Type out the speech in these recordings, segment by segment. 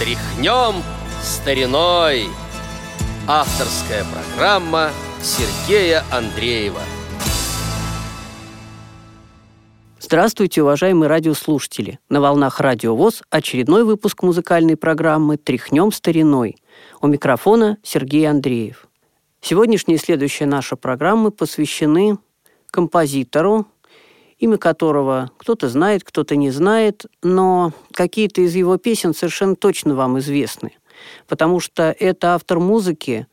Тряхнем стариной. Авторская программа Сергея Андреева. Здравствуйте, уважаемые радиослушатели! На волнах Радио ВОЗ очередной выпуск музыкальной программы «Тряхнем стариной». У микрофона Сергей Андреев. Сегодняшняя и следующая наша программы посвящены композитору, имя которого кто-то знает, кто-то не знает, но какие-то из его песен совершенно точно вам известны, потому что это автор музыки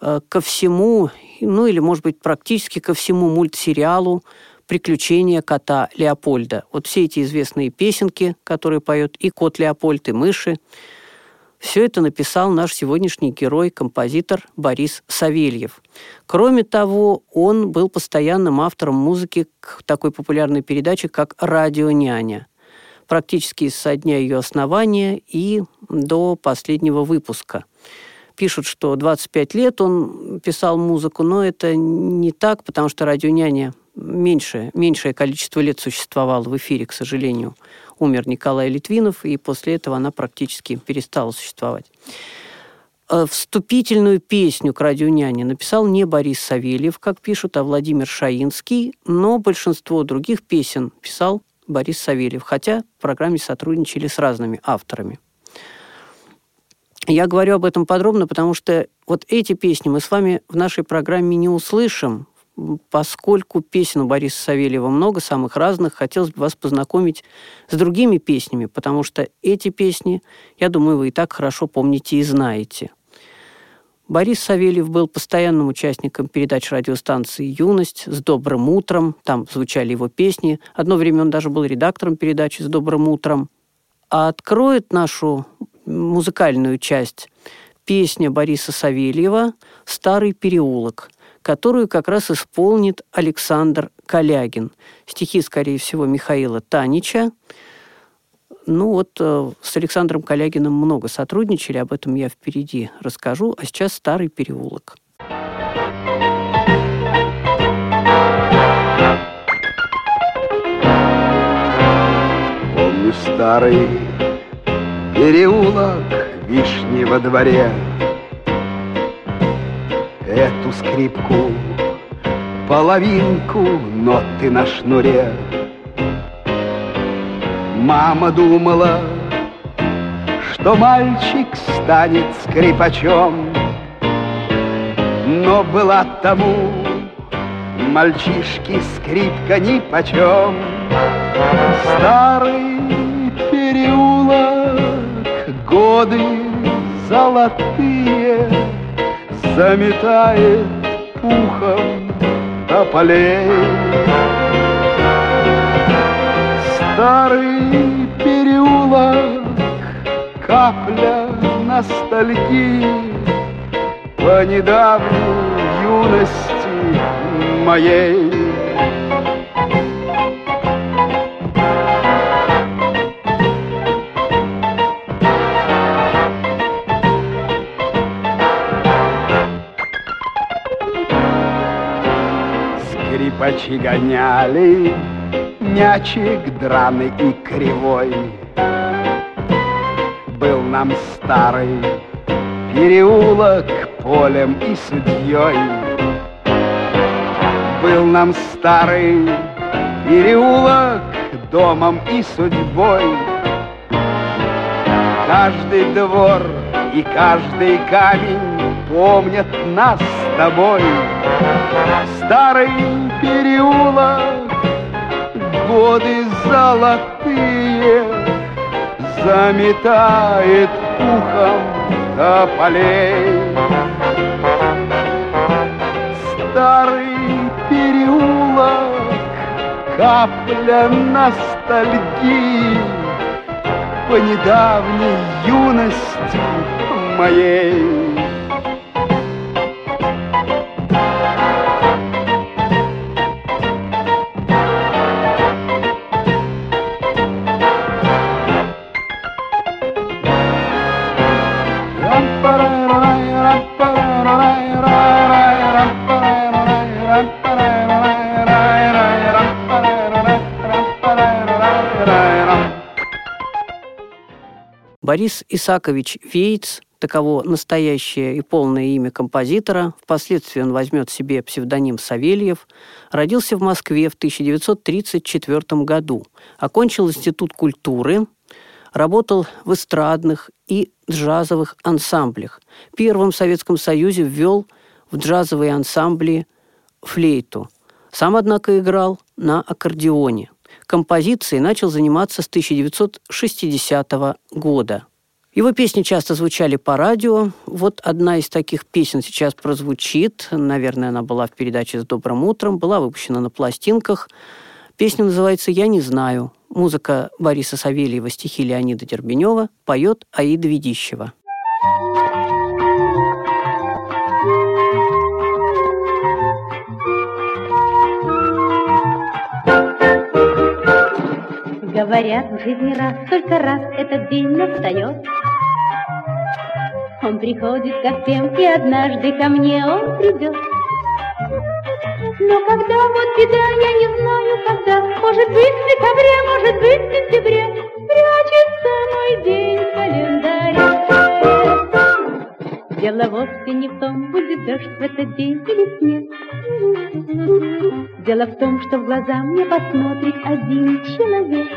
э, ко всему, ну или, может быть, практически ко всему мультсериалу «Приключения кота Леопольда». Вот все эти известные песенки, которые поет и кот Леопольд, и мыши – все это написал наш сегодняшний герой, композитор Борис Савельев. Кроме того, он был постоянным автором музыки к такой популярной передаче, как «Радио няня» практически со дня ее основания и до последнего выпуска. Пишут, что 25 лет он писал музыку, но это не так, потому что «Радио няня» меньше, меньшее количество лет существовало в эфире, к сожалению умер Николай Литвинов, и после этого она практически перестала существовать. Э, вступительную песню к «Радио няне» написал не Борис Савельев, как пишут, а Владимир Шаинский, но большинство других песен писал Борис Савельев, хотя в программе сотрудничали с разными авторами. Я говорю об этом подробно, потому что вот эти песни мы с вами в нашей программе не услышим, поскольку песен у Бориса Савельева много, самых разных, хотелось бы вас познакомить с другими песнями, потому что эти песни, я думаю, вы и так хорошо помните и знаете. Борис Савельев был постоянным участником передач радиостанции «Юность» с «Добрым утром». Там звучали его песни. Одно время он даже был редактором передачи «С добрым утром». А откроет нашу музыкальную часть песня Бориса Савельева «Старый переулок» которую как раз исполнит Александр Калягин. Стихи, скорее всего, Михаила Танича. Ну вот э, с Александром Калягиным много сотрудничали, об этом я впереди расскажу, а сейчас «Старый переулок». Помню старый переулок вишни во дворе, эту скрипку, половинку ноты на шнуре. Мама думала, что мальчик станет скрипачом, но была тому мальчишки скрипка ни почем. Старый переулок, годы золотые — заметает пухом тополей. Старый переулок, капля ностальгии По недавней юности моей. Скрипачи гоняли Мячик драный и кривой. Был нам старый переулок полем и судьей. Был нам старый переулок домом и судьбой. Каждый двор и каждый камень помнят нас с тобой. Старый переулок, годы золотые Заметает пухом тополей. Старый переулок, капля ностальгии По недавней юности моей. Борис Исакович Вейц, таково настоящее и полное имя композитора, впоследствии он возьмет себе псевдоним Савельев, родился в Москве в 1934 году, окончил Институт культуры, работал в эстрадных и джазовых ансамблях. Первым в Советском Союзе ввел в джазовые ансамбли флейту. Сам, однако, играл на аккордеоне. Композицией начал заниматься с 1960 года. Его песни часто звучали по радио. Вот одна из таких песен сейчас прозвучит. Наверное, она была в передаче «С добрым утром», была выпущена на пластинках. Песня называется «Я не знаю». Музыка Бориса Савельева, стихи Леонида Дербенева, поет Аида Ведищева. Говорят, в жизни раз, только раз этот день настает. Он приходит ко всем, и однажды ко мне он придет. Но когда вот беда, я не знаю когда, Может быть в декабре, может быть в сентябре, Прячется мой день в календаре. Дело вовсе не в том, будет дождь в этот день или снег. Дело в том, что в глаза мне посмотрит один человек.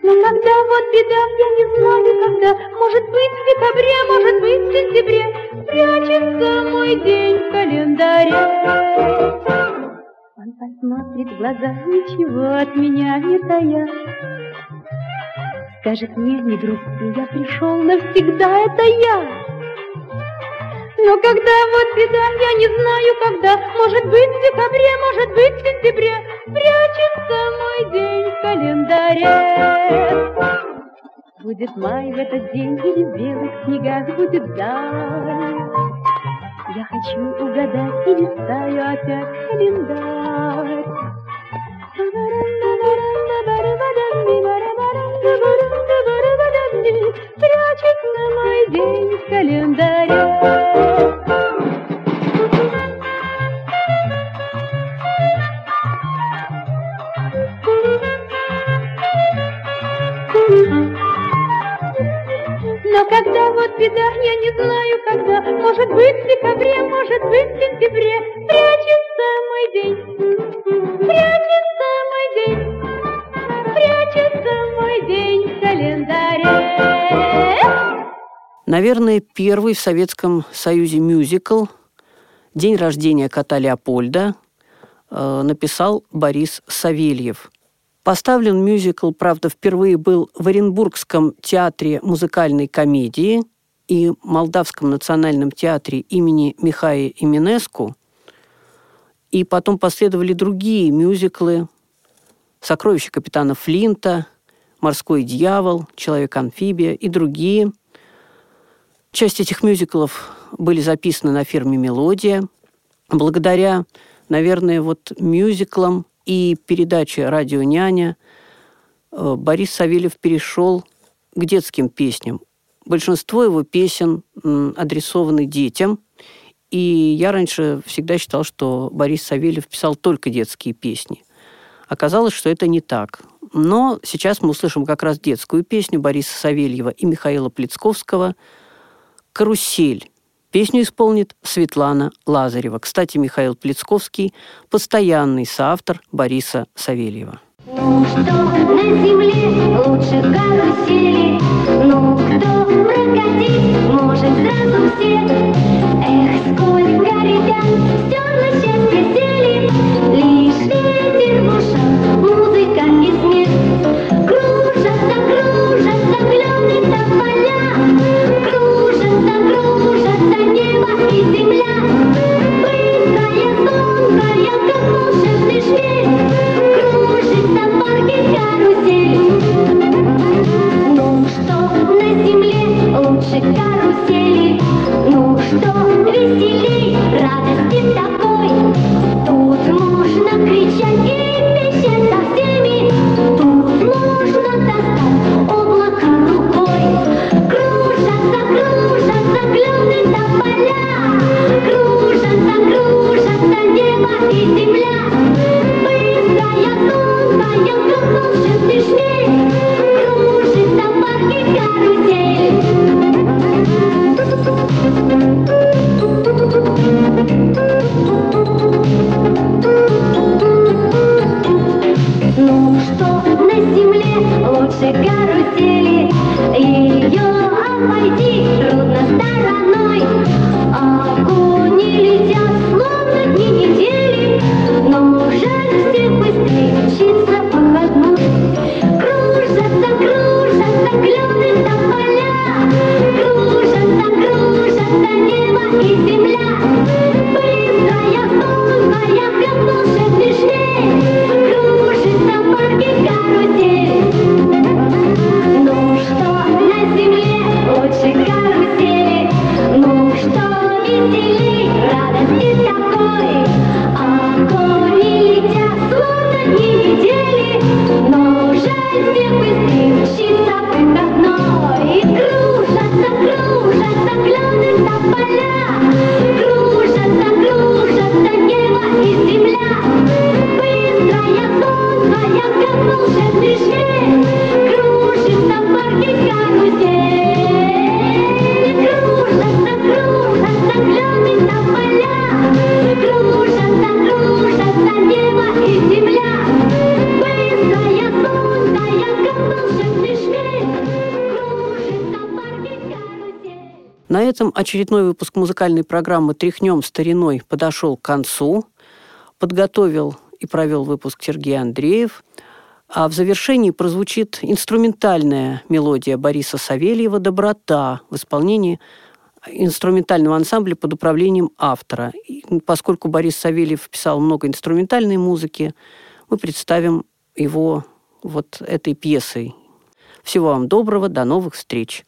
Но когда вот беда, я не знаю когда, Может быть в декабре, может быть в сентябре, Прячется мой день в календаре. Он посмотрит в глаза, ничего от меня не тая. Скажет мне, не грусти, я пришел навсегда, это я. Когда вот беда, я не знаю когда, Может быть в декабре, может быть в сентябре, Прячется мой день в календаре. Будет май в этот день или в белых снегах будет даль. Я хочу угадать и листаю опять календарь. Прячет на мой день в календаре. Наверное, первый в Советском Союзе мюзикл «День рождения кота Леопольда» э, написал Борис Савельев. Поставлен мюзикл, правда, впервые был в Оренбургском театре музыкальной комедии и Молдавском национальном театре имени Михая Именеску. И потом последовали другие мюзиклы «Сокровища капитана Флинта», «Морской дьявол», «Человек-амфибия» и другие. Часть этих мюзиклов были записаны на фирме «Мелодия». Благодаря, наверное, вот мюзиклам – и передаче «Радио няня» э, Борис Савельев перешел к детским песням. Большинство его песен адресованы детям, и я раньше всегда считал, что Борис Савельев писал только детские песни. Оказалось, что это не так. Но сейчас мы услышим как раз детскую песню Бориса Савельева и Михаила Плецковского «Карусель». Песню исполнит Светлана Лазарева. Кстати, Михаил Плецковский – постоянный соавтор Бориса Савельева. Что на земле лучше карусели, На этом очередной выпуск музыкальной программы «Тряхнем стариной» подошел к концу. Подготовил и провел выпуск Сергей Андреев. А в завершении прозвучит инструментальная мелодия Бориса Савельева «Доброта» в исполнении инструментального ансамбля под управлением автора. И поскольку Борис Савельев писал много инструментальной музыки, мы представим его вот этой пьесой. Всего вам доброго, до новых встреч.